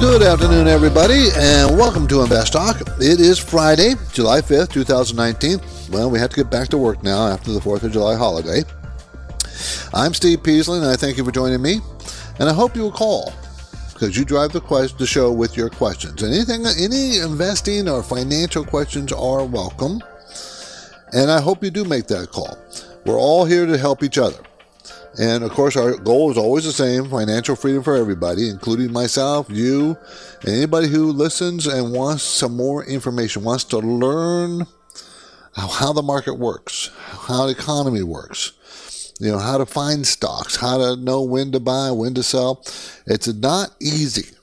Good afternoon, everybody, and welcome to Invest Talk. It is Friday, July 5th, 2019. Well, we have to get back to work now after the 4th of July holiday. I'm Steve Peasley, and I thank you for joining me. And I hope you will call because you drive the, quest- the show with your questions. Anything, any investing or financial questions are welcome. And I hope you do make that call. We're all here to help each other. And of course, our goal is always the same financial freedom for everybody, including myself, you, and anybody who listens and wants some more information, wants to learn how the market works, how the economy works, you know, how to find stocks, how to know when to buy, when to sell. It's not easy.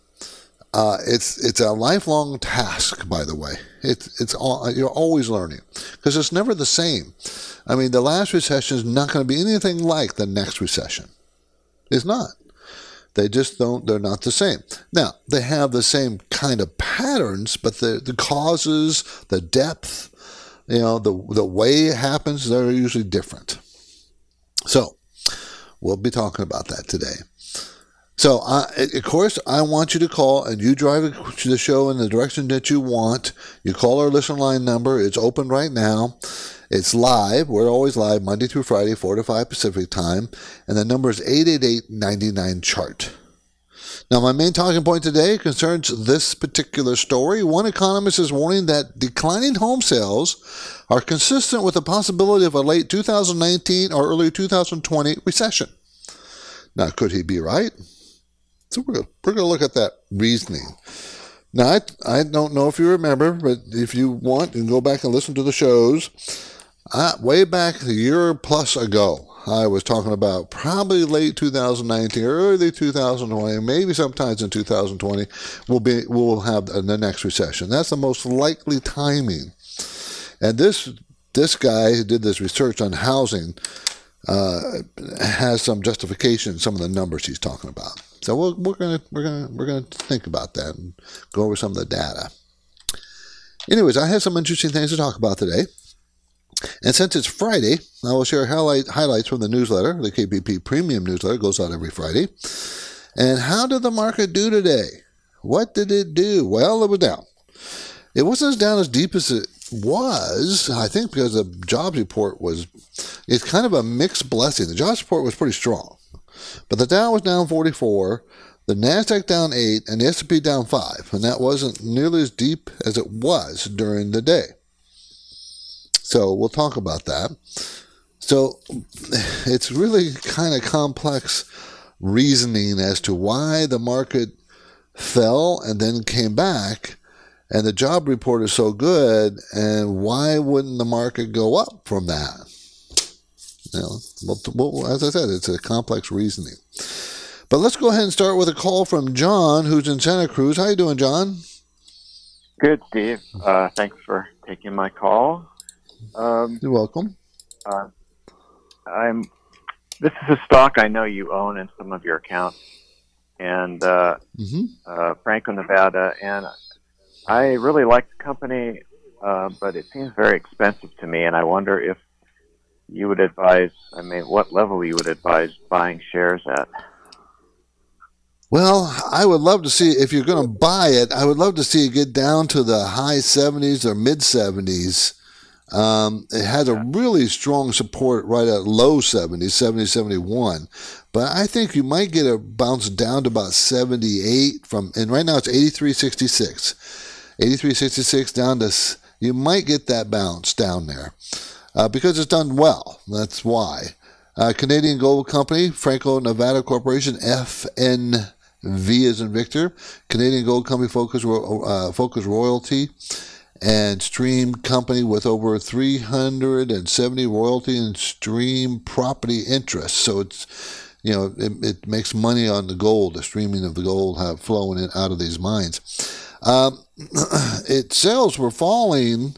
Uh, it's it's a lifelong task, by the way. It's it's all, you're always learning because it's never the same. I mean, the last recession is not going to be anything like the next recession. It's not. They just don't. They're not the same. Now they have the same kind of patterns, but the the causes, the depth, you know, the the way it happens, they're usually different. So we'll be talking about that today. So, uh, of course, I want you to call and you drive the show in the direction that you want. You call our listener line number. It's open right now. It's live. We're always live Monday through Friday, 4 to 5 Pacific time. And the number is 888 chart. Now, my main talking point today concerns this particular story. One economist is warning that declining home sales are consistent with the possibility of a late 2019 or early 2020 recession. Now, could he be right? So we're going we're to look at that reasoning. Now, I, I don't know if you remember, but if you want, you can go back and listen to the shows. Way back a year plus ago, I was talking about probably late 2019, early 2020, maybe sometimes in 2020, we'll be we'll have the next recession. That's the most likely timing. And this this guy who did this research on housing uh, has some justification in some of the numbers he's talking about. So we're, we're gonna we're gonna we're gonna think about that and go over some of the data. Anyways, I have some interesting things to talk about today. And since it's Friday, I will share highlight, highlights from the newsletter. The KPP Premium newsletter goes out every Friday. And how did the market do today? What did it do? Well, it was down. It wasn't as down as deep as it was, I think, because the jobs report was, it's kind of a mixed blessing. The jobs report was pretty strong. But the Dow was down 44, the Nasdaq down 8, and the S&P down 5, and that wasn't nearly as deep as it was during the day. So we'll talk about that. So it's really kind of complex reasoning as to why the market fell and then came back and the job report is so good and why wouldn't the market go up from that you know, well, well, as I said, it's a complex reasoning. But let's go ahead and start with a call from John, who's in Santa Cruz. How you doing, John? Good, Steve. Uh, thanks for taking my call. Um, You're welcome. Uh, I'm. This is a stock I know you own in some of your accounts, and uh, mm-hmm. Uh, Franco Nevada, and I really like the company, uh, but it seems very expensive to me, and I wonder if you would advise, I mean, what level you would advise buying shares at? Well, I would love to see if you're going to buy it. I would love to see it get down to the high 70s or mid 70s. Um, it has a really strong support right at low 70s, 70, 71. But I think you might get a bounce down to about 78 from, and right now it's 83.66. 83.66 down to, you might get that bounce down there uh, because it's done well. That's why. Uh, Canadian Gold Company, Franco Nevada Corporation, FNV is in Victor. Canadian Gold Company, Focus, uh, Focus Royalty, and Stream Company with over 370 royalty and stream property interests. So it's you know, it, it, makes money on the gold, the streaming of the gold flowing in, out of these mines. Um, it sales were falling.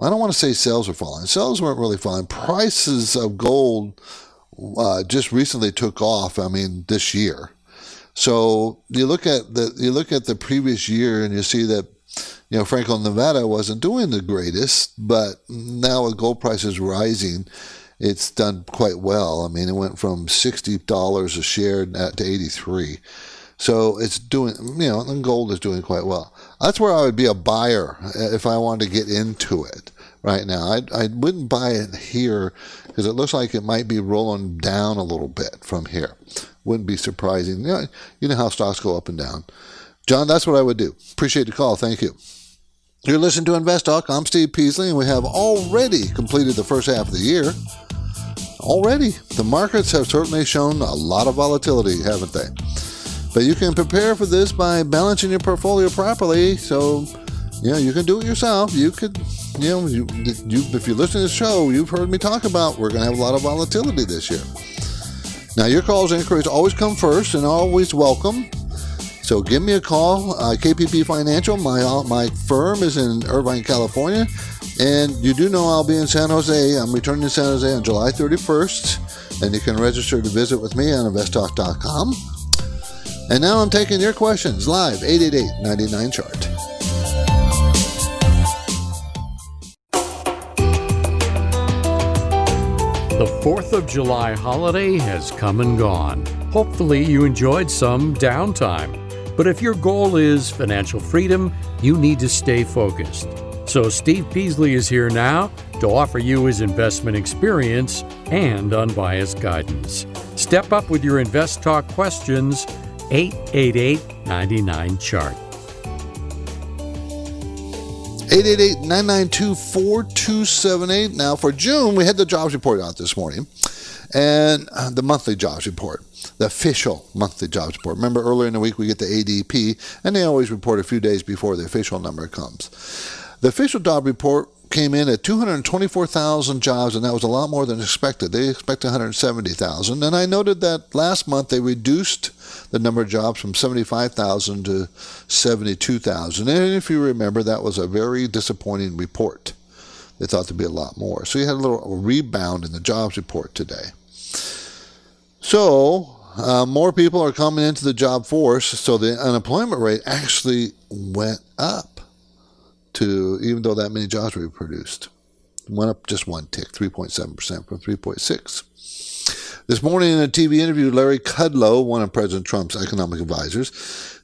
I don't want to say sales were falling. Sales weren't really falling. Prices of gold uh, just recently took off. I mean, this year. So you look at the you look at the previous year and you see that you know Franklin, Nevada wasn't doing the greatest, but now with gold prices rising, it's done quite well. I mean, it went from sixty dollars a share to eighty three. So it's doing, you know, and gold is doing quite well. That's where I would be a buyer if I wanted to get into it right now. I, I wouldn't buy it here because it looks like it might be rolling down a little bit from here. Wouldn't be surprising. You know, you know how stocks go up and down. John, that's what I would do. Appreciate the call. Thank you. You're listening to Invest Talk. I'm Steve Peasley, and we have already completed the first half of the year. Already, the markets have certainly shown a lot of volatility, haven't they? But you can prepare for this by balancing your portfolio properly. So, you know, you can do it yourself. You could, you know, you, you if you listen to the show, you've heard me talk about we're going to have a lot of volatility this year. Now, your calls and inquiries always come first and always welcome. So give me a call. Uh, KPP Financial, my uh, my firm is in Irvine, California, and you do know I'll be in San Jose. I'm returning to San Jose on July 31st, and you can register to visit with me on investtalk.com. And now I'm taking your questions live, 888 99 chart. The 4th of July holiday has come and gone. Hopefully, you enjoyed some downtime. But if your goal is financial freedom, you need to stay focused. So, Steve Peasley is here now to offer you his investment experience and unbiased guidance. Step up with your Invest Talk questions 888 99 Chart. 888-992-4278. Now for June, we had the jobs report out this morning and uh, the monthly jobs report, the official monthly jobs report. Remember earlier in the week we get the ADP and they always report a few days before the official number comes. The official job report came in at 224,000 jobs, and that was a lot more than expected. They expect 170,000. And I noted that last month they reduced the number of jobs from 75,000 to 72,000. And if you remember, that was a very disappointing report. They thought there'd be a lot more. So you had a little rebound in the jobs report today. So uh, more people are coming into the job force, so the unemployment rate actually went up to, even though that many jobs were produced. Went up just one tick, 3.7% from 3.6. This morning in a TV interview, Larry Kudlow, one of President Trump's economic advisors,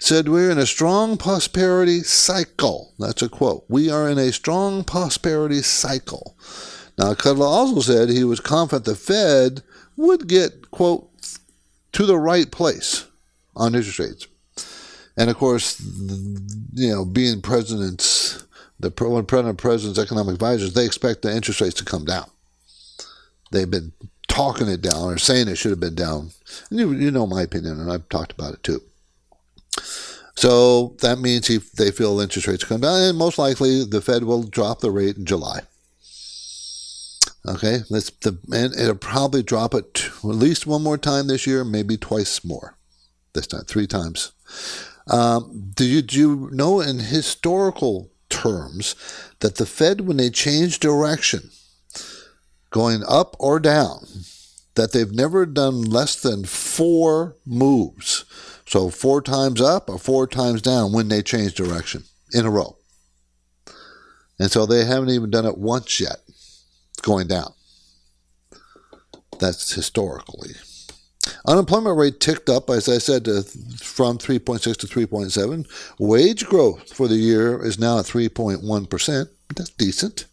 said, We're in a strong prosperity cycle. That's a quote. We are in a strong prosperity cycle. Now, Kudlow also said he was confident the Fed would get, quote, to the right place on interest rates. And of course, you know, being president's, the president president's economic advisors, they expect the interest rates to come down. They've been talking it down or saying it should have been down. And you, you know my opinion, and I've talked about it too. So that means he, they feel interest rates come down, and most likely the Fed will drop the rate in July. Okay, that's the and it'll probably drop it at least one more time this year, maybe twice more. This time, three times. Um, do you do you know in historical terms that the Fed, when they change direction, going up or down, that they've never done less than four moves. So four times up or four times down when they change direction in a row. And so they haven't even done it once yet, going down. That's historically. Unemployment rate ticked up, as I said, to, from 3.6 to 3.7. Wage growth for the year is now at 3.1%. That's decent.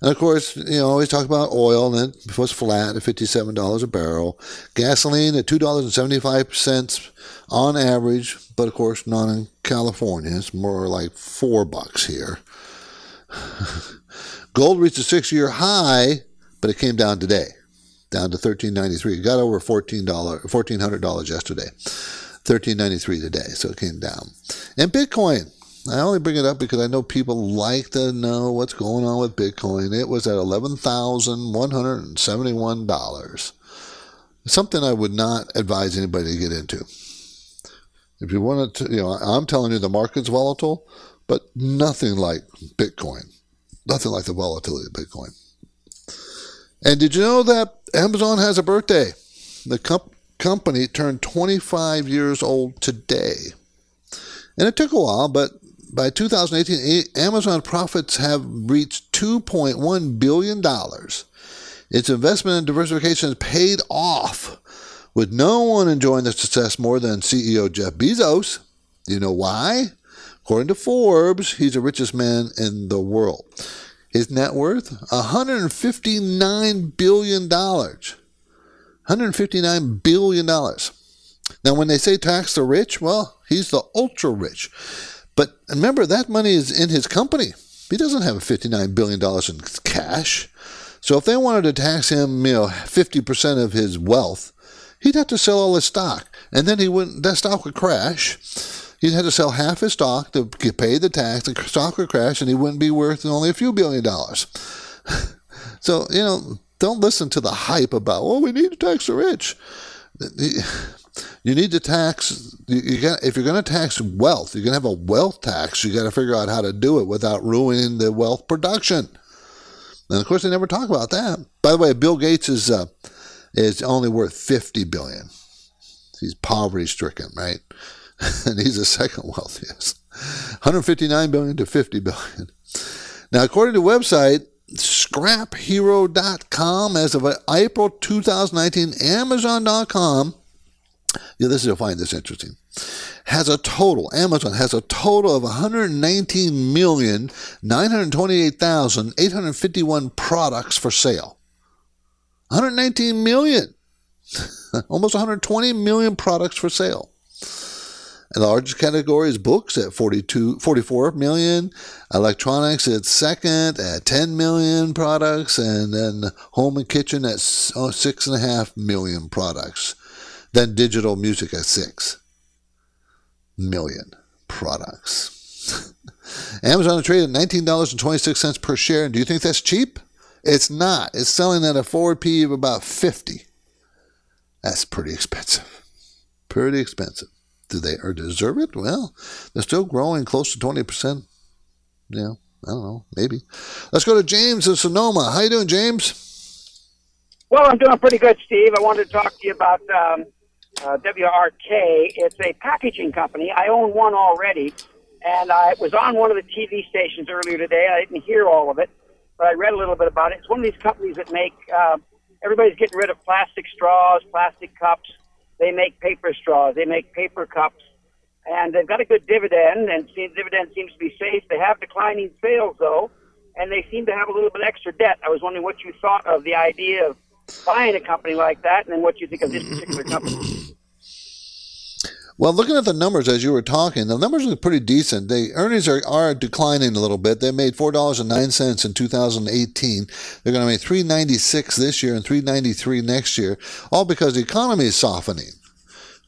And of course, you know, always talk about oil, and it was flat at $57 a barrel. Gasoline at $2.75 on average, but of course, not in California. It's more like four bucks here. Gold reached a six year high, but it came down today, down to $13.93. It got over $14, $1,400 yesterday. 1393 today, so it came down. And Bitcoin, I only bring it up because I know people like to know what's going on with Bitcoin. It was at $11,171. something I would not advise anybody to get into. If you want to, you know, I'm telling you the market's volatile, but nothing like Bitcoin. Nothing like the volatility of Bitcoin. And did you know that Amazon has a birthday? The comp- company turned 25 years old today. And it took a while, but by 2018, Amazon profits have reached $2.1 billion. Its investment in diversification has paid off, with no one enjoying the success more than CEO Jeff Bezos. Do you know why? According to Forbes, he's the richest man in the world. His net worth $159 billion. $159 billion. Now, when they say tax the rich, well, he's the ultra rich. But remember, that money is in his company. He doesn't have $59 billion in cash. So if they wanted to tax him, you know, 50% of his wealth, he'd have to sell all his stock. And then he wouldn't, that stock would crash. He'd have to sell half his stock to pay the tax. The stock would crash and he wouldn't be worth only a few billion dollars. so, you know, don't listen to the hype about, well, we need to tax the rich. You need to tax. You got, if you're going to tax wealth, you're going to have a wealth tax. You got to figure out how to do it without ruining the wealth production. And of course, they never talk about that. By the way, Bill Gates is uh, is only worth fifty billion. He's poverty stricken, right? and he's the second wealthiest. 159 billion to 50 billion. Now, according to website scrapehero.com, as of April 2019, Amazon.com yeah, this is you'll find this interesting. Has a total, Amazon has a total of 119,928,851 products for sale. 119 million. Almost 120 million products for sale. The largest category is books at 42, 44 million, electronics at second at 10 million products, and then home and kitchen at oh, six and a half million products Then digital music at 6 million products. Amazon traded at $19.26 per share. And do you think that's cheap? It's not. It's selling at a forward P of about 50. That's pretty expensive. Pretty expensive. Do they or deserve it? Well, they're still growing close to 20%. Yeah, I don't know. Maybe. Let's go to James in Sonoma. How you doing, James? Well, I'm doing pretty good, Steve. I wanted to talk to you about um, uh, WRK. It's a packaging company. I own one already, and I was on one of the TV stations earlier today. I didn't hear all of it, but I read a little bit about it. It's one of these companies that make. Uh, everybody's getting rid of plastic straws, plastic cups. They make paper straws. They make paper cups, and they've got a good dividend. And the dividend seems to be safe. They have declining sales though, and they seem to have a little bit extra debt. I was wondering what you thought of the idea of buying a company like that, and then what you think of this particular company. Well, looking at the numbers as you were talking, the numbers are pretty decent. The earnings are, are declining a little bit. They made four dollars and nine cents in 2018. They're going to make 3.96 this year and 3.93 next year, all because the economy is softening.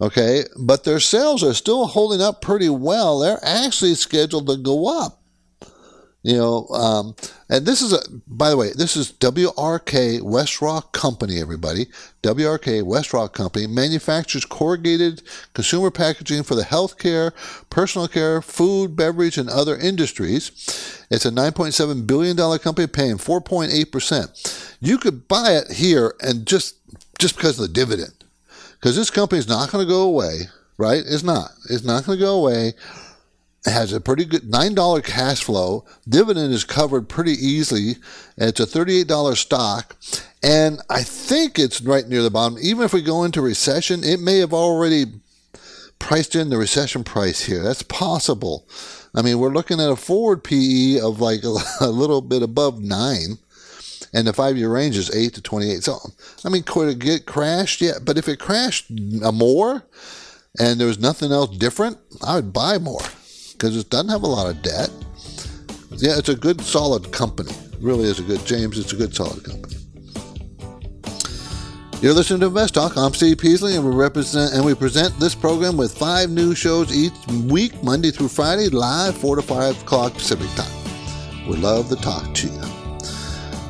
Okay, but their sales are still holding up pretty well. They're actually scheduled to go up. You know, um, and this is a, by the way, this is WRK Westrock Company, everybody. WRK Westrock Company manufactures corrugated consumer packaging for the healthcare, personal care, food, beverage, and other industries. It's a $9.7 billion company paying 4.8%. You could buy it here and just, just because of the dividend, because this company is not going to go away, right? It's not. It's not going to go away has a pretty good $9 cash flow. Dividend is covered pretty easily. It's a $38 stock. And I think it's right near the bottom. Even if we go into recession, it may have already priced in the recession price here. That's possible. I mean, we're looking at a forward PE of like a, little bit above nine. And the five year range is 8 to 28. So, I mean, could it get crashed? Yeah. But if it crashed more and there was nothing else different, I would buy more because it doesn't have a lot of debt. Yeah, it's a good, solid company. It really is a good, James, it's a good, solid company. You're listening to Invest Talk. I'm Steve Peasley, and we represent and we present this program with five new shows each week, Monday through Friday, live four to five o'clock Pacific time. We love to talk to you.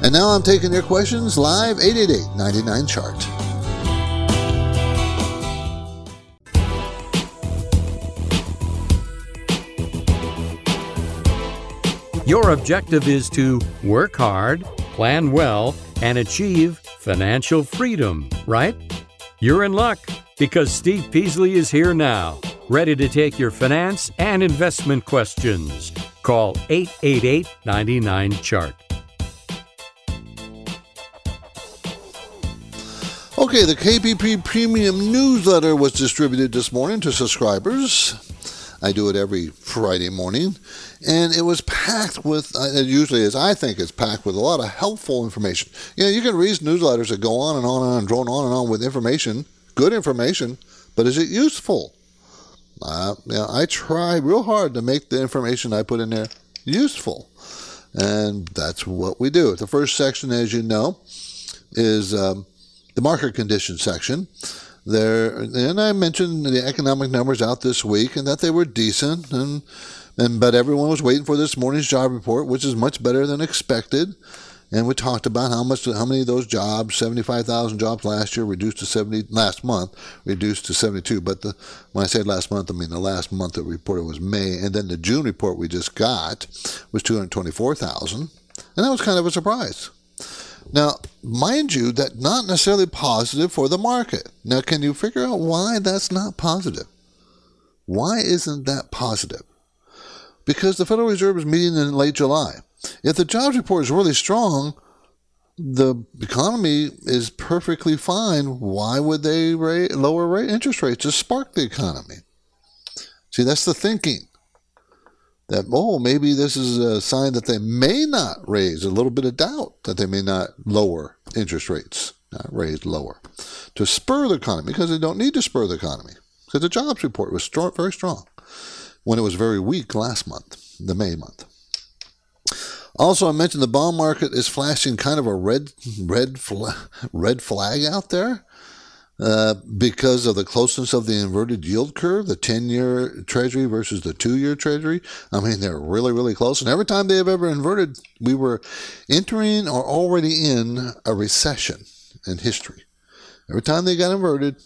And now I'm taking your questions live 888 99 chart. Your objective is to work hard, plan well, and achieve financial freedom, right? You're in luck because Steve Peasley is here now, ready to take your finance and investment questions. Call 888 99 Chart. Okay, the KPP Premium newsletter was distributed this morning to subscribers. I do it every Friday morning, and it was packed with. Uh, it usually is. I think it's packed with a lot of helpful information. You know, you can read newsletters that go on and on and on, drone on and on with information, good information, but is it useful? Uh, you know, I try real hard to make the information I put in there useful, and that's what we do. The first section, as you know, is um, the market conditions section. There, and I mentioned the economic numbers out this week and that they were decent, and and but everyone was waiting for this morning's job report, which is much better than expected. And we talked about how much, how many of those jobs, 75,000 jobs last year, reduced to 70, last month, reduced to 72. But the, when I say last month, I mean the last month that reported was May. And then the June report we just got was 224,000. And that was kind of a surprise. Now, mind you, that not necessarily positive for the market. Now, can you figure out why that's not positive? Why isn't that positive? Because the Federal Reserve is meeting in late July. If the jobs report is really strong, the economy is perfectly fine. Why would they rate, lower rate interest rates to spark the economy? See, that's the thinking that, oh, maybe this is a sign that they may not raise, a little bit of doubt that they may not lower interest rates, not raise lower, to spur the economy because they don't need to spur the economy because the jobs report was strong, very strong when it was very weak last month, the May month. Also, I mentioned the bond market is flashing kind of a red, red, red flag out there. Uh, because of the closeness of the inverted yield curve, the 10 year treasury versus the two year treasury. I mean, they're really, really close. And every time they have ever inverted, we were entering or already in a recession in history. Every time they got inverted.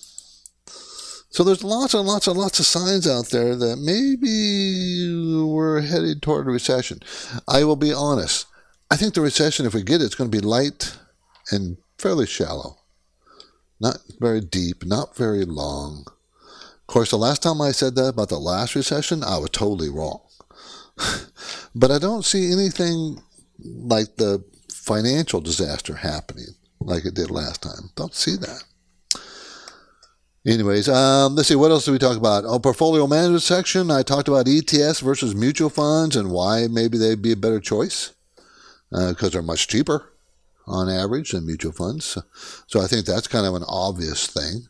So there's lots and lots and lots of signs out there that maybe we're headed toward a recession. I will be honest. I think the recession, if we get it, it's going to be light and fairly shallow not very deep, not very long. Of course, the last time I said that about the last recession, I was totally wrong. but I don't see anything like the financial disaster happening like it did last time. Don't see that. Anyways, um, let's see, what else did we talk about? Oh, portfolio management section. I talked about ETFs versus mutual funds and why maybe they'd be a better choice because uh, they're much cheaper on average than mutual funds. So I think that's kind of an obvious thing.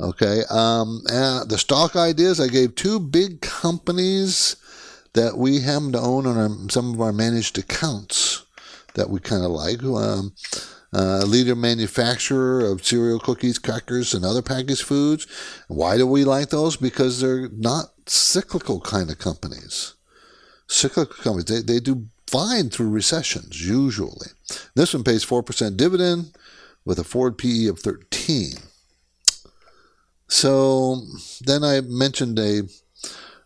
Okay. Um, the stock ideas, I gave two big companies that we happen to own on our, some of our managed accounts that we kind of like. Um, uh, leader manufacturer of cereal, cookies, crackers, and other packaged foods. Why do we like those? Because they're not cyclical kind of companies. Cyclical companies, they, they do fine through recessions, usually. This one pays 4% dividend with a forward PE of 13. So then I mentioned a,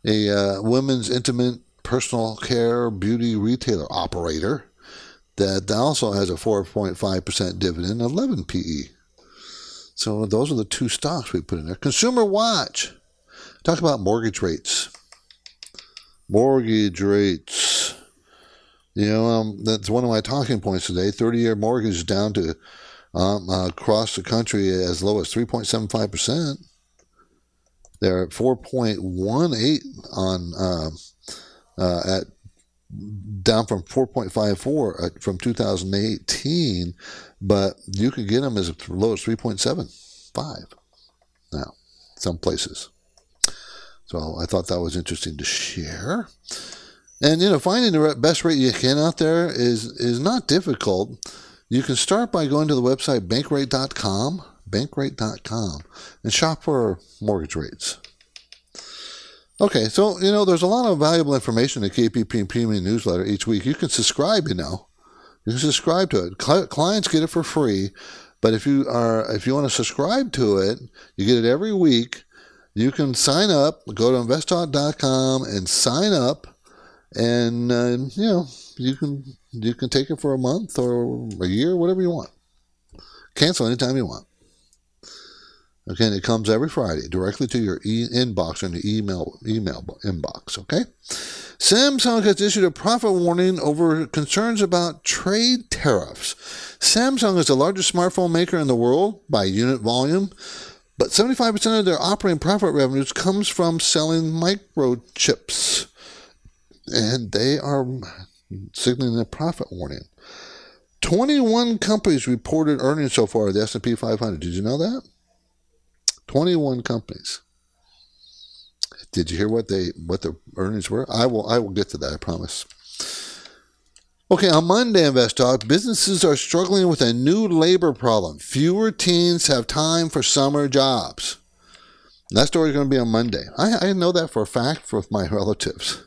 a uh, women's intimate personal care beauty retailer operator that also has a 4.5% dividend, 11 PE. So those are the two stocks we put in there. Consumer Watch. Talk about mortgage rates. Mortgage rates. You know, um, that's one of my talking points today. 30 year mortgage down to um, uh, across the country as low as 3.75%. They're at 4.18 on uh, uh, at down from 4.54 uh, from 2018, but you can get them as low as 3.75 now, some places. So I thought that was interesting to share. And you know, finding the best rate you can out there is is not difficult. You can start by going to the website bankrate.com, bankrate.com, and shop for mortgage rates. Okay, so you know, there's a lot of valuable information in the KPP Premium newsletter each week. You can subscribe, you know, you can subscribe to it. clients get it for free, but if you are if you want to subscribe to it, you get it every week. You can sign up. Go to investtalk.com and sign up and uh, you know you can you can take it for a month or a year, whatever you want. Cancel anytime you want. Okay, and it comes every Friday directly to your e- inbox or the email email inbox. Okay, Samsung has issued a profit warning over concerns about trade tariffs. Samsung is the largest smartphone maker in the world by unit volume, but 75% of their operating profit revenues comes from selling microchips, and they are signaling a profit warning. 21 companies reported earnings so far the S&P 500. Did you know that? 21 companies. Did you hear what they what the earnings were? I will I will get to that, I promise. Okay, on Monday, Invest businesses are struggling with a new labor problem. Fewer teens have time for summer jobs. That story is going to be on Monday. I, I know that for a fact with my relatives.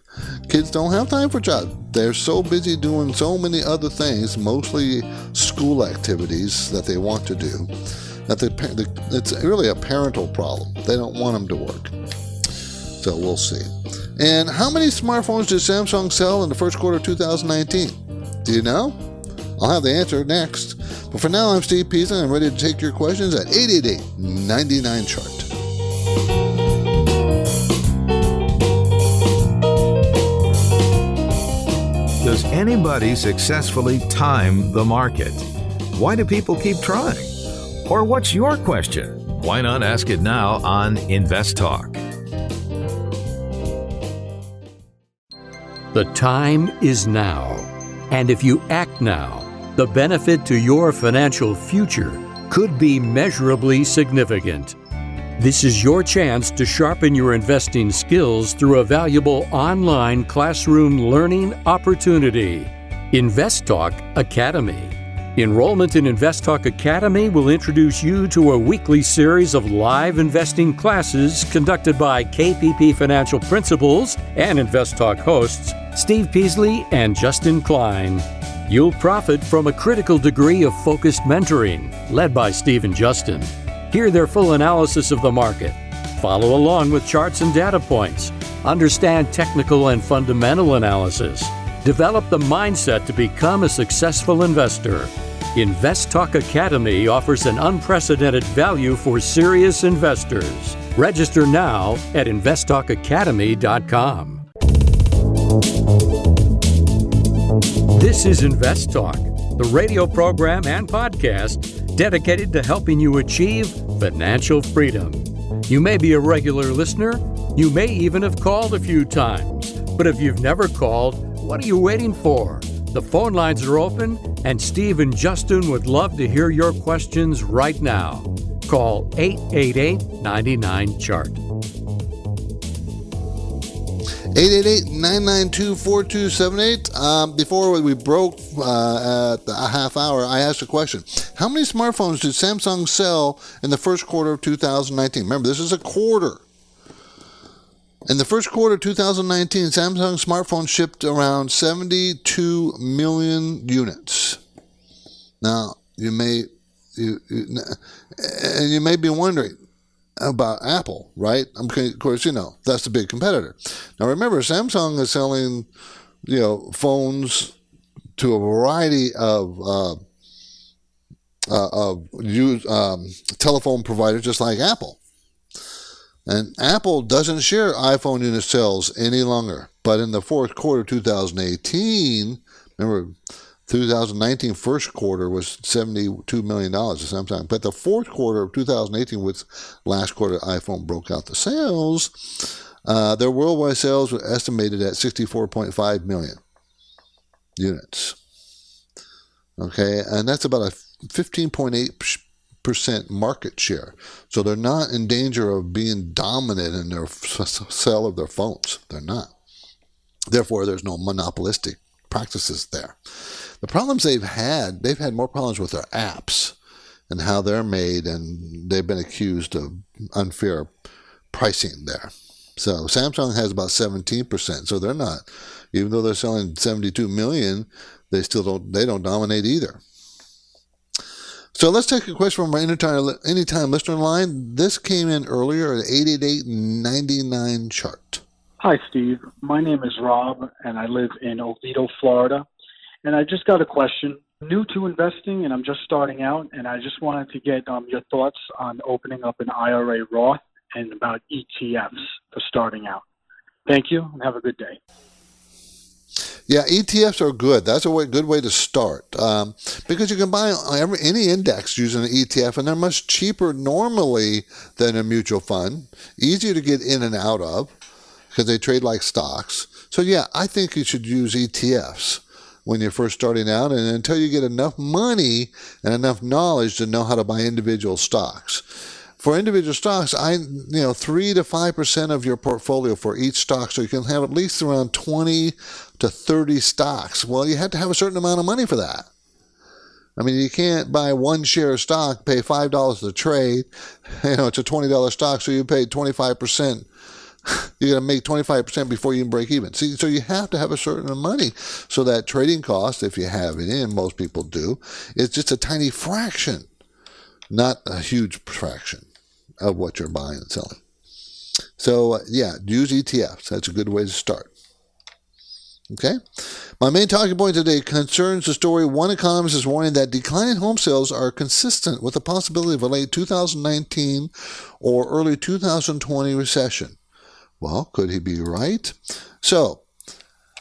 Kids don't have time for jobs. They're so busy doing so many other things, mostly school activities that they want to do, that they, it's really a parental problem. They don't want them to work. So we'll see. And how many smartphones did Samsung sell in the first quarter of 2019? Do you know? I'll have the answer next. But for now, I'm Steve Peasley. I'm ready to take your questions at 888 99 Chart. Does anybody successfully time the market? Why do people keep trying? Or what's your question? Why not ask it now on Invest Talk? The time is now and if you act now, the benefit to your financial future could be measurably significant. This is your chance to sharpen your investing skills through a valuable online classroom learning opportunity. InvestTalk Academy. Enrollment in InvestTalk Academy will introduce you to a weekly series of live investing classes conducted by KPP Financial Principals and InvestTalk hosts Steve Peasley and Justin Klein. You'll profit from a critical degree of focused mentoring led by Steve and Justin. Hear their full analysis of the market. Follow along with charts and data points. Understand technical and fundamental analysis. Develop the mindset to become a successful investor. Invest Talk Academy offers an unprecedented value for serious investors. Register now at investtalkacademy.com. This is Invest Talk, the radio program and podcast dedicated to helping you achieve financial freedom. You may be a regular listener, you may even have called a few times, but if you've never called, what are you waiting for? The phone lines are open, and Steve and Justin would love to hear your questions right now. Call 888 99 Chart. 888-992-4278. Um, before we broke uh, at a half hour, I asked a question. How many smartphones did Samsung sell in the first quarter of 2019? Remember, this is a quarter. In the first quarter of 2019, Samsung smartphones shipped around 72 million units. Now, you may you, you, and you may be wondering, about Apple, right? Of course, you know that's the big competitor. Now remember, Samsung is selling, you know, phones to a variety of uh, uh, of use, um, telephone providers, just like Apple. And Apple doesn't share iPhone unit sales any longer. But in the fourth quarter, 2018, remember 2019 first quarter was 72 million dollars at Samsung, but the fourth quarter of 2018, with last quarter iPhone broke out the sales, uh, their worldwide sales were estimated at 64.5 million units. Okay, and that's about a 15.8 percent market share. So they're not in danger of being dominant in their sale of their phones. They're not. Therefore, there's no monopolistic practices there. The problems they've had, they've had more problems with their apps and how they're made, and they've been accused of unfair pricing there. So Samsung has about 17%, so they're not, even though they're selling 72 million, they still don't, they don't dominate either. So let's take a question from our anytime, anytime listener line. This came in earlier at 888-99 chart. Hi, Steve. My name is Rob, and I live in Oviedo, Florida. And I just got a question. New to investing, and I'm just starting out, and I just wanted to get um, your thoughts on opening up an IRA Roth and about ETFs for starting out. Thank you, and have a good day. Yeah, ETFs are good. That's a way, good way to start um, because you can buy every, any index using an ETF, and they're much cheaper normally than a mutual fund. Easier to get in and out of because they trade like stocks. So yeah, I think you should use ETFs when you're first starting out, and until you get enough money and enough knowledge to know how to buy individual stocks for individual stocks, I you know three to five percent of your portfolio for each stock, so you can have at least around twenty to thirty stocks. Well, you have to have a certain amount of money for that. I mean, you can't buy one share of stock, pay five dollars to trade. You know, it's a twenty dollar stock, so you paid twenty five percent. You're going to make 25% before you even break even. See, so you have to have a certain amount of money. So that trading cost, if you have it in, most people do, is just a tiny fraction, not a huge fraction of what you're buying and selling. So, uh, yeah, use ETFs. That's a good way to start. Okay? My main talking point today concerns the story one economist is warning that declining home sales are consistent with the possibility of a late 2019 or early 2020 recession. Well, could he be right? So,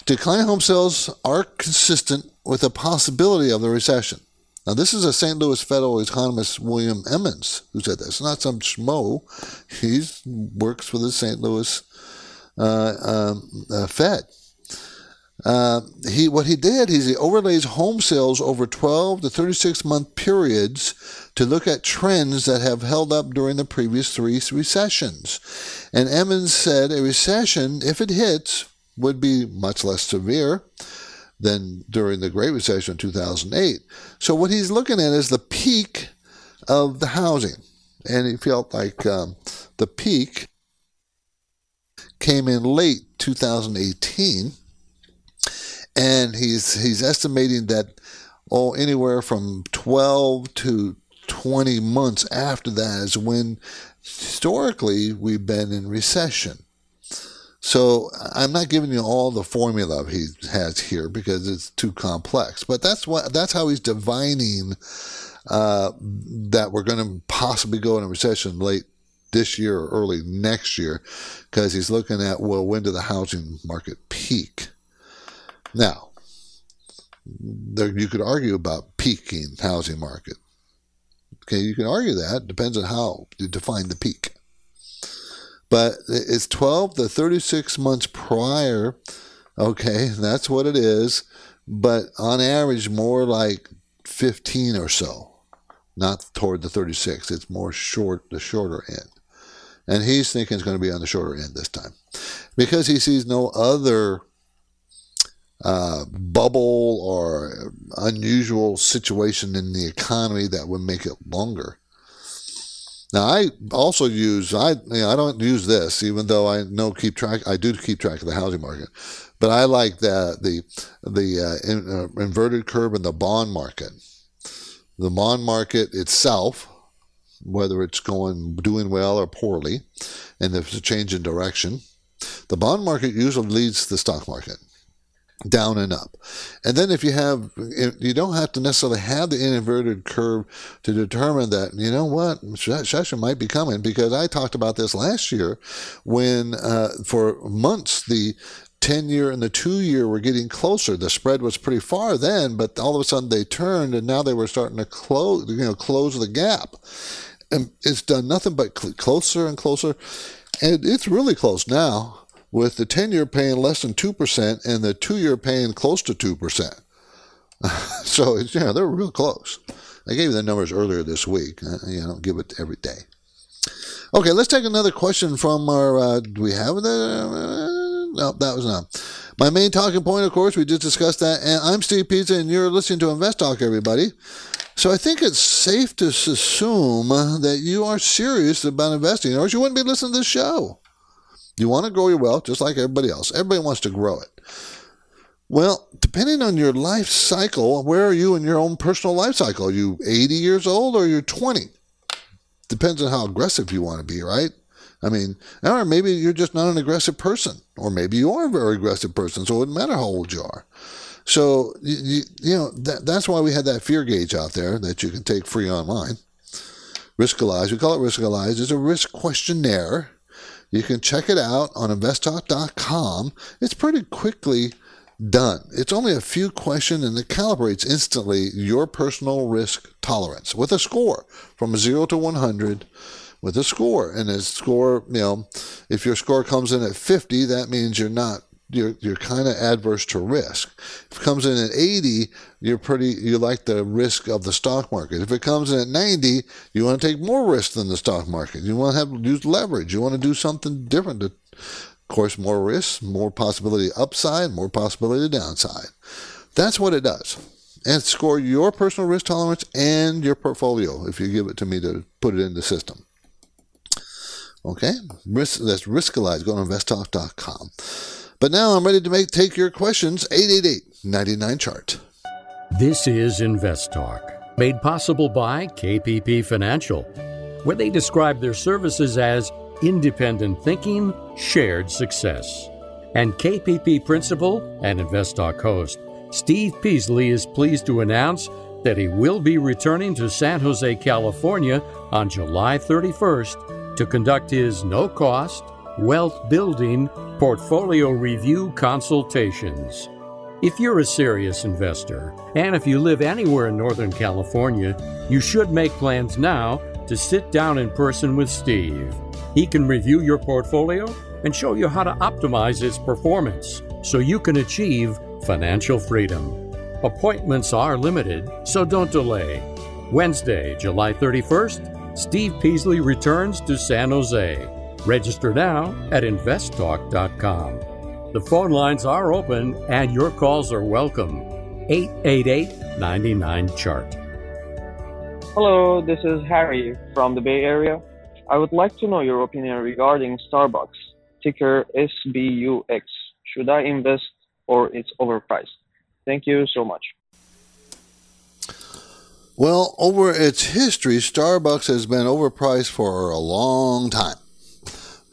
declining home sales are consistent with the possibility of the recession. Now, this is a St. Louis federal economist, William Emmons, who said this. Not some schmo. He works for the St. Louis uh, um, uh, Fed. Uh, he what he did is he overlays home sales over 12 to 36 month periods to look at trends that have held up during the previous three recessions. And Emmons said a recession, if it hits, would be much less severe than during the Great Recession in 2008. So what he's looking at is the peak of the housing, and he felt like um, the peak came in late 2018, and he's he's estimating that oh anywhere from 12 to 20 months after that is when historically we've been in recession. So I'm not giving you all the formula he has here because it's too complex. But that's what that's how he's divining uh, that we're going to possibly go in a recession late this year or early next year because he's looking at well when did the housing market peak? Now, there, you could argue about peaking housing market. Okay, you can argue that depends on how you define the peak but it's 12 to 36 months prior. Okay, that's what it is. But on average, more like 15 or so, not toward the 36. It's more short, the shorter end. And he's thinking it's going to be on the shorter end this time because he sees no other uh, bubble or unusual situation in the economy that would make it longer. Now I also use I you know, I don't use this even though I know keep track I do keep track of the housing market, but I like the the the uh, in, uh, inverted curve in the bond market. The bond market itself, whether it's going doing well or poorly, and if it's a change in direction, the bond market usually leads the stock market down and up. And then if you have, you don't have to necessarily have the inverted curve to determine that, you know what, recession might be coming because I talked about this last year when uh, for months the 10 year and the two year were getting closer. The spread was pretty far then, but all of a sudden they turned and now they were starting to close, you know, close the gap. And it's done nothing but closer and closer. And it's really close now with the 10 year paying less than 2% and the two year paying close to 2%. so, you they're real close. I gave you the numbers earlier this week. Uh, you know, give it every day. Okay, let's take another question from our. Uh, do we have that? Uh, no, that was not. My main talking point, of course, we just discussed that. And I'm Steve Peasley, and you're listening to Invest Talk, everybody. So I think it's safe to assume that you are serious about investing, or else you wouldn't be listening to this show. You want to grow your wealth just like everybody else. Everybody wants to grow it. Well, depending on your life cycle, where are you in your own personal life cycle? Are you 80 years old or you're 20? Depends on how aggressive you want to be, right? I mean, or maybe you're just not an aggressive person, or maybe you are a very aggressive person, so it wouldn't matter how old you are. So, you, you know, that, that's why we had that fear gauge out there that you can take free online. Riskalyze, we call it Riskalyze. It's a risk questionnaire. You can check it out on investtalk.com. It's pretty quickly done. It's only a few questions and it calibrates instantly your personal risk tolerance with a score from 0 to 100 with a score. And a score, you know, if your score comes in at 50, that means you're not you're you're kind of adverse to risk. If it comes in at 80, you're pretty you like the risk of the stock market. If it comes in at 90, you want to take more risk than the stock market. You want to have use leverage. You want to do something different. To, of course, more risk, more possibility upside, more possibility downside. That's what it does. And score your personal risk tolerance and your portfolio if you give it to me to put it in the system. Okay, risk, that's Riskalyze. Go to investtalk.com. But now I'm ready to make take your questions. 888 99 chart. This is Invest Talk, made possible by KPP Financial, where they describe their services as independent thinking, shared success. And KPP principal and Invest Talk host Steve Peasley is pleased to announce that he will be returning to San Jose, California on July 31st to conduct his no cost wealth building portfolio review consultations. If you're a serious investor, and if you live anywhere in Northern California, you should make plans now to sit down in person with Steve. He can review your portfolio and show you how to optimize its performance so you can achieve financial freedom. Appointments are limited, so don't delay. Wednesday, July 31st, Steve Peasley returns to San Jose. Register now at investtalk.com. The phone lines are open and your calls are welcome. 888 99 Chart. Hello, this is Harry from the Bay Area. I would like to know your opinion regarding Starbucks, ticker SBUX. Should I invest or it's overpriced? Thank you so much. Well, over its history, Starbucks has been overpriced for a long time.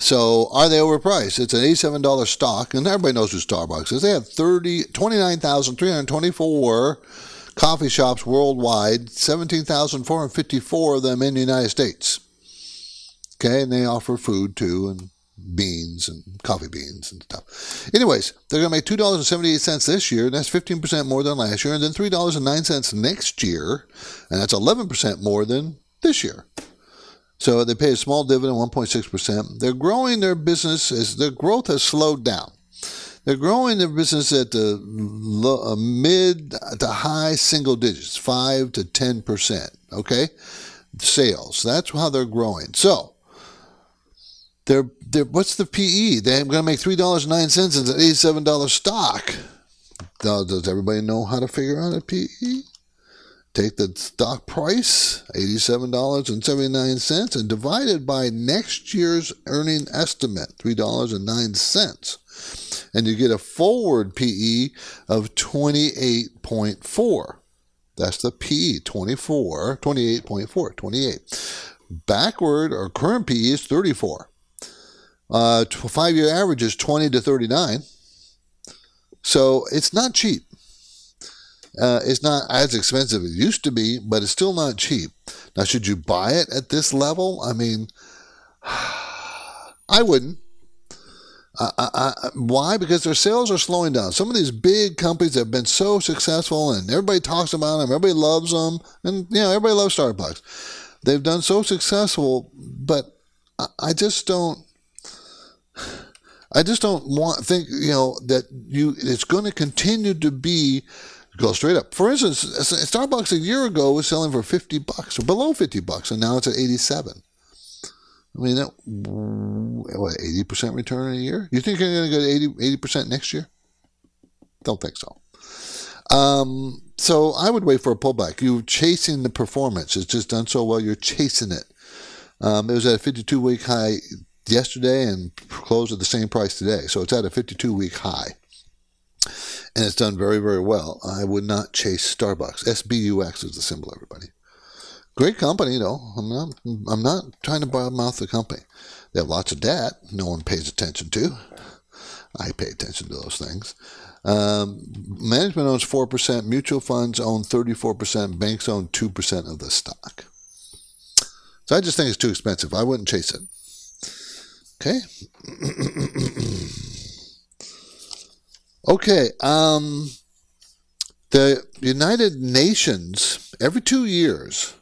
So are they overpriced? It's an $87 stock, and everybody knows who Starbucks is. They have 30, 29,324 coffee shops worldwide, 17,454 of them in the United States. Okay, and they offer food too, and beans and coffee beans and stuff. Anyways, they're going to make $2.78 this year, and that's 15% more than last year, and then $3.09 next year, and that's 11% more than this year. So they pay a small dividend, 1.6%. They're growing their business, as their growth has slowed down. They're growing their business at the uh, mid to high single digits, 5 to 10%. Okay? Sales. That's how they're growing. So, they're, they're, what's the PE? They're going to make $3.09 as an $87 stock. Now, does everybody know how to figure out a PE? Take the stock price, $87.79, and divide it by next year's earning estimate, $3.09. And you get a forward PE of 28.4. That's the PE, 24, 28.4, 28. Backward or current PE is 34. Uh, five year average is 20 to 39. So it's not cheap. Uh, it's not as expensive as it used to be, but it's still not cheap. Now, should you buy it at this level? I mean, I wouldn't. I, I, why? Because their sales are slowing down. Some of these big companies have been so successful, and everybody talks about them. Everybody loves them, and you know everybody loves Starbucks. They've done so successful, but I, I just don't. I just don't want think you know that you. It's going to continue to be Go straight up. For instance, Starbucks a year ago was selling for 50 bucks or below 50 bucks, and now it's at 87. I mean, that, what, 80% return in a year? You think you're going to get 80, 80% next year? Don't think so. Um, so I would wait for a pullback. You're chasing the performance. It's just done so well, you're chasing it. Um, it was at a 52 week high yesterday and closed at the same price today. So it's at a 52 week high and it's done very, very well. I would not chase Starbucks. SBUX is the symbol, everybody. Great company, though. I'm not. I'm not trying to mouth the company. They have lots of debt no one pays attention to. I pay attention to those things. Um, management owns 4%, mutual funds own 34%, banks own 2% of the stock. So I just think it's too expensive. I wouldn't chase it. Okay. okay. Um, the United Nations, every two years,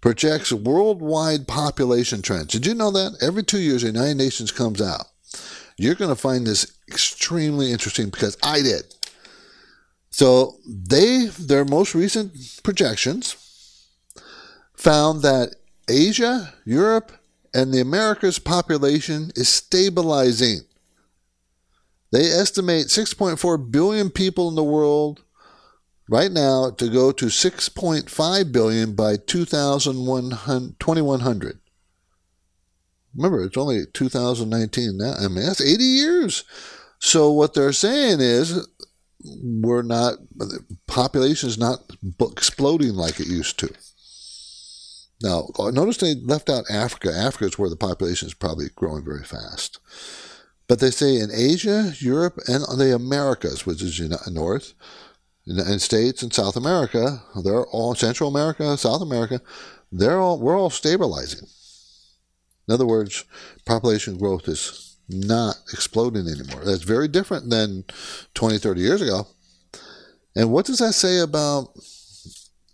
projects worldwide population trends. Did you know that? Every two years, the United Nations comes out. You're going to find this extremely interesting because I did. So they their most recent projections found that Asia, Europe, and the Americas population is stabilizing. They estimate 6.4 billion people in the world right now to go to 6.5 billion by 2100. Remember, it's only 2019 now. I mean, that's 80 years. So what they're saying is we're not, the population is not exploding like it used to. Now, notice they left out Africa. Africa is where the population is probably growing very fast. But they say in Asia, Europe, and the Americas, which is North, United States and South America, they're all Central America, South America, they're all we're all stabilizing. In other words, population growth is not exploding anymore. That's very different than 20, 30 years ago. And what does that say about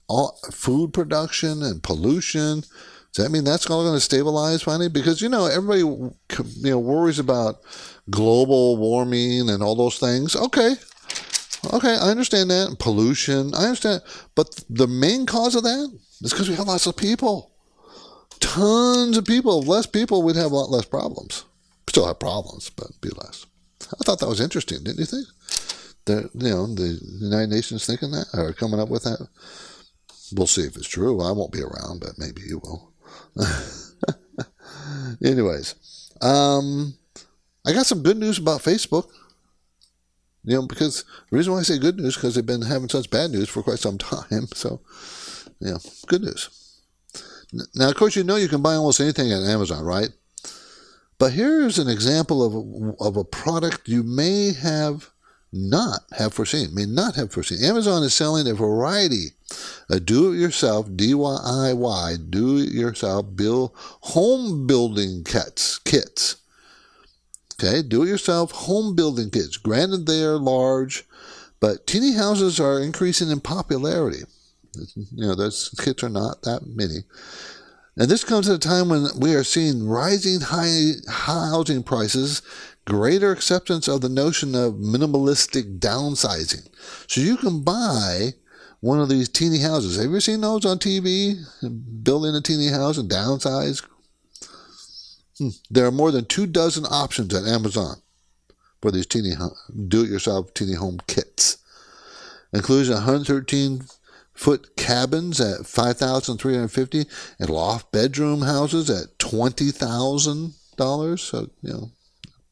all food production and pollution? Does that mean that's all going to stabilize finally? Because you know everybody you know worries about global warming and all those things. Okay, okay, I understand that pollution. I understand, but the main cause of that is because we have lots of people tons of people. Less people, we'd have a lot less problems. Still have problems, but be less. I thought that was interesting, didn't you think? The you know the United Nations thinking that or coming up with that. We'll see if it's true. I won't be around, but maybe you will. Anyways, um, I got some good news about Facebook. You know, because the reason why I say good news is because they've been having such bad news for quite some time. So, yeah, good news. Now, of course, you know you can buy almost anything on Amazon, right? But here's an example of a, of a product you may have not have foreseen, may not have foreseen. Amazon is selling a variety of do-it-yourself, DIY, do-it-yourself build home building kits. Kits. Okay, do-it-yourself home building kits. Granted, they are large, but teeny houses are increasing in popularity. You know, those kits are not that many. And this comes at a time when we are seeing rising high housing prices, greater acceptance of the notion of minimalistic downsizing. So you can buy one of these teeny houses. Have you seen those on TV? Building a teeny house and downsize. Hmm. There are more than two dozen options at Amazon for these teeny do-it-yourself teeny home kits. Includes 113 foot cabins at 5350 and loft bedroom houses at $20,000. So, you know,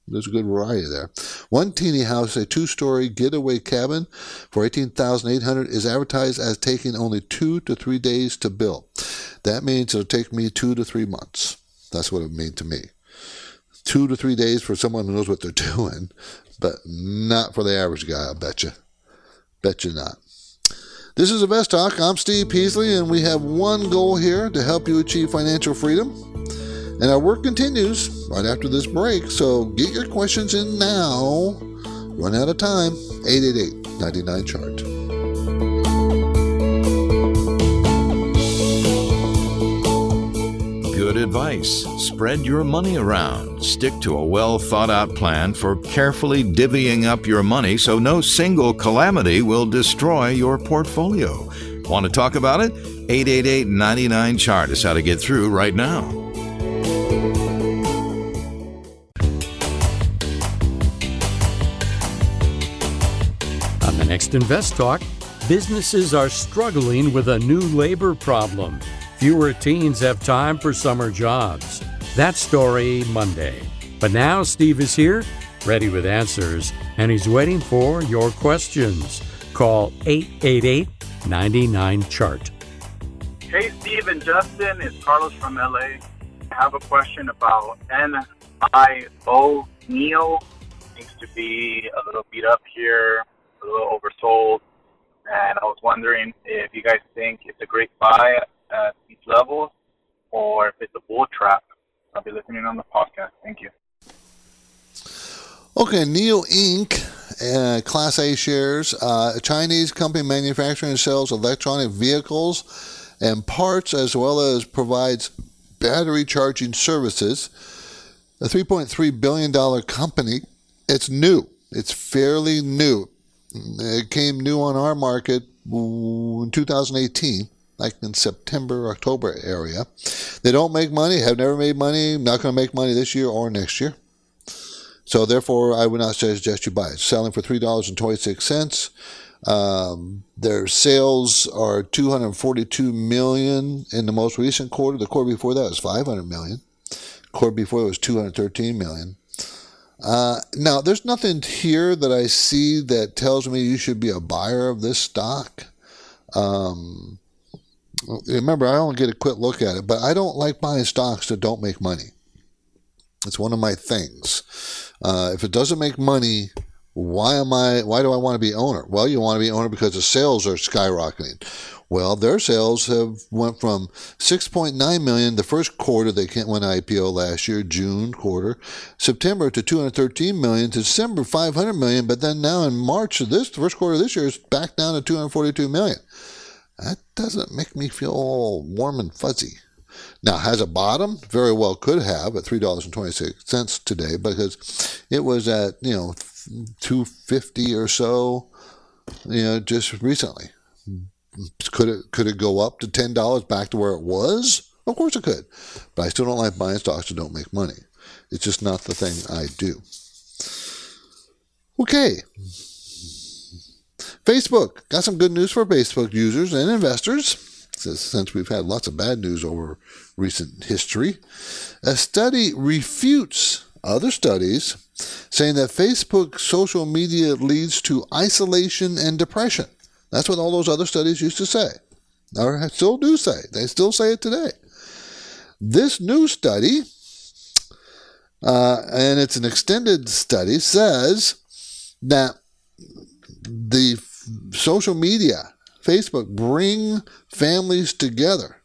there's a good variety there. One teeny house, a two-story getaway cabin for 18800 is advertised as taking only two to three days to build. That means it'll take me two to three months. That's what it means to me. Two to three days for someone who knows what they're doing, but not for the average guy, I bet you. Bet you not. This is Invest Talk. I'm Steve Peasley, and we have one goal here to help you achieve financial freedom. And our work continues right after this break, so get your questions in now. Run out of time. 888 99 Chart. Good advice. Spread your money around. Stick to a well thought out plan for carefully divvying up your money so no single calamity will destroy your portfolio. Want to talk about it? 888 99 Chart is how to get through right now. On the next Invest Talk, businesses are struggling with a new labor problem. Fewer teens have time for summer jobs. That story Monday. But now Steve is here, ready with answers, and he's waiting for your questions. Call 888 99 Chart. Hey, Steve and Justin, it's Carlos from LA. I have a question about NIO NEO. Seems to be a little beat up here, a little oversold. And I was wondering if you guys think it's a great buy at these levels or if it's a bull trap. I'll be listening on the podcast. Thank you. Okay, NIO Inc. Uh, Class A shares. Uh, a Chinese company manufacturing and sells electronic vehicles and parts, as well as provides battery charging services. A $3.3 billion company. It's new. It's fairly new. It came new on our market in 2018 like in September, October area. They don't make money, have never made money, not going to make money this year or next year. So therefore, I would not suggest you buy it. Selling for three dollars and twenty six cents. Um, their sales are 242 million in the most recent quarter. The quarter before that was 500 million. Quarter before it was 213 million. Uh, now, there's nothing here that I see that tells me you should be a buyer of this stock. Um, remember, I only get a quick look at it, but I don't like buying stocks that don't make money. It's one of my things. Uh, if it doesn't make money, why am I? Why do I want to be owner? Well, you want to be owner because the sales are skyrocketing. Well, their sales have went from 6.9 million the first quarter they went IPO last year, June quarter, September to 213 million, to December 500 million, but then now in March of this first quarter of this year is back down to 242 million. That doesn't make me feel all warm and fuzzy. Now, has a bottom? Very well could have at $3.26 today because it was at, you know, 250 or so, you know, just recently. Could it could it go up to $10 back to where it was? Of course it could. But I still don't like buying stocks that don't make money. It's just not the thing I do. Okay. Facebook. Got some good news for Facebook users and investors since we've had lots of bad news over recent history. A study refutes other studies saying that Facebook social media leads to isolation and depression. That's what all those other studies used to say, or still do say. They still say it today. This new study, uh, and it's an extended study, says that the social media, Facebook, bring families together.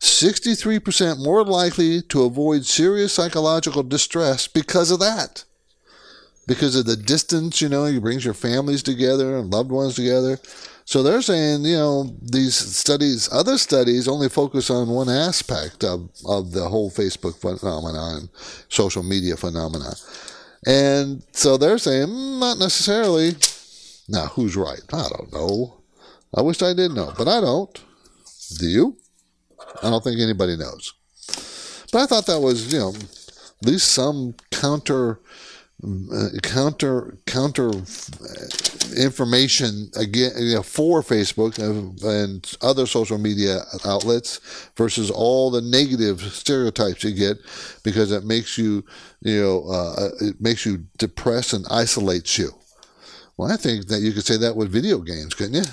63% more likely to avoid serious psychological distress because of that. Because of the distance, you know, it brings your families together and loved ones together. So they're saying, you know, these studies, other studies only focus on one aspect of, of the whole Facebook phenomenon, social media phenomenon. And so they're saying, mm, not necessarily. Now, who's right? I don't know. I wish I did know, but I don't. Do you? I don't think anybody knows. But I thought that was, you know, at least some counter, uh, counter, counter information again you know, for Facebook and, and, other social media outlets versus all the negative stereotypes you get because it makes you, you know, uh, it makes you depressed and isolates you. Well, I think that you could say that with video games, couldn't you?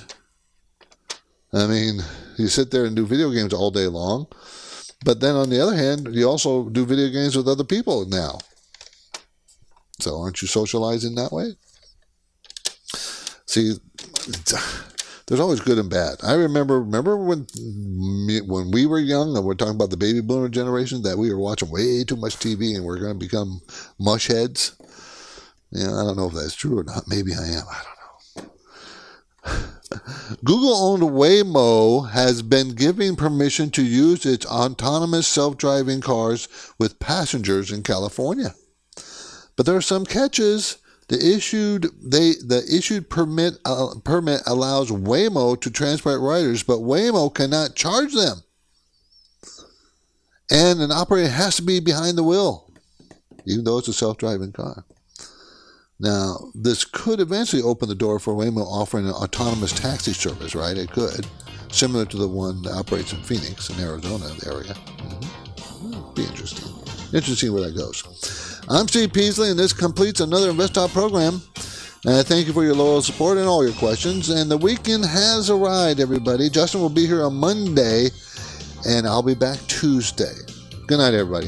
I mean, you sit there and do video games all day long, but then on the other hand, you also do video games with other people now. So aren't you socializing that way? See, there's always good and bad. I remember remember when when we were young and we're talking about the baby boomer generation that we were watching way too much TV and we're going to become mush heads. Yeah, I don't know if that's true or not. Maybe I am. I don't know. Google owned Waymo has been giving permission to use its autonomous self driving cars with passengers in California. But there are some catches. The issued they the issued permit uh, permit allows Waymo to transport riders, but Waymo cannot charge them. And an operator has to be behind the wheel, even though it's a self-driving car. Now, this could eventually open the door for Waymo offering an autonomous taxi service, right? It could, similar to the one that operates in Phoenix, in Arizona area. Mm-hmm. Be interesting. Interesting where that goes. I'm Steve Peasley, and this completes another InvestTalk program. And I thank you for your loyal support and all your questions. And the weekend has arrived, everybody. Justin will be here on Monday and I'll be back Tuesday. Good night, everybody.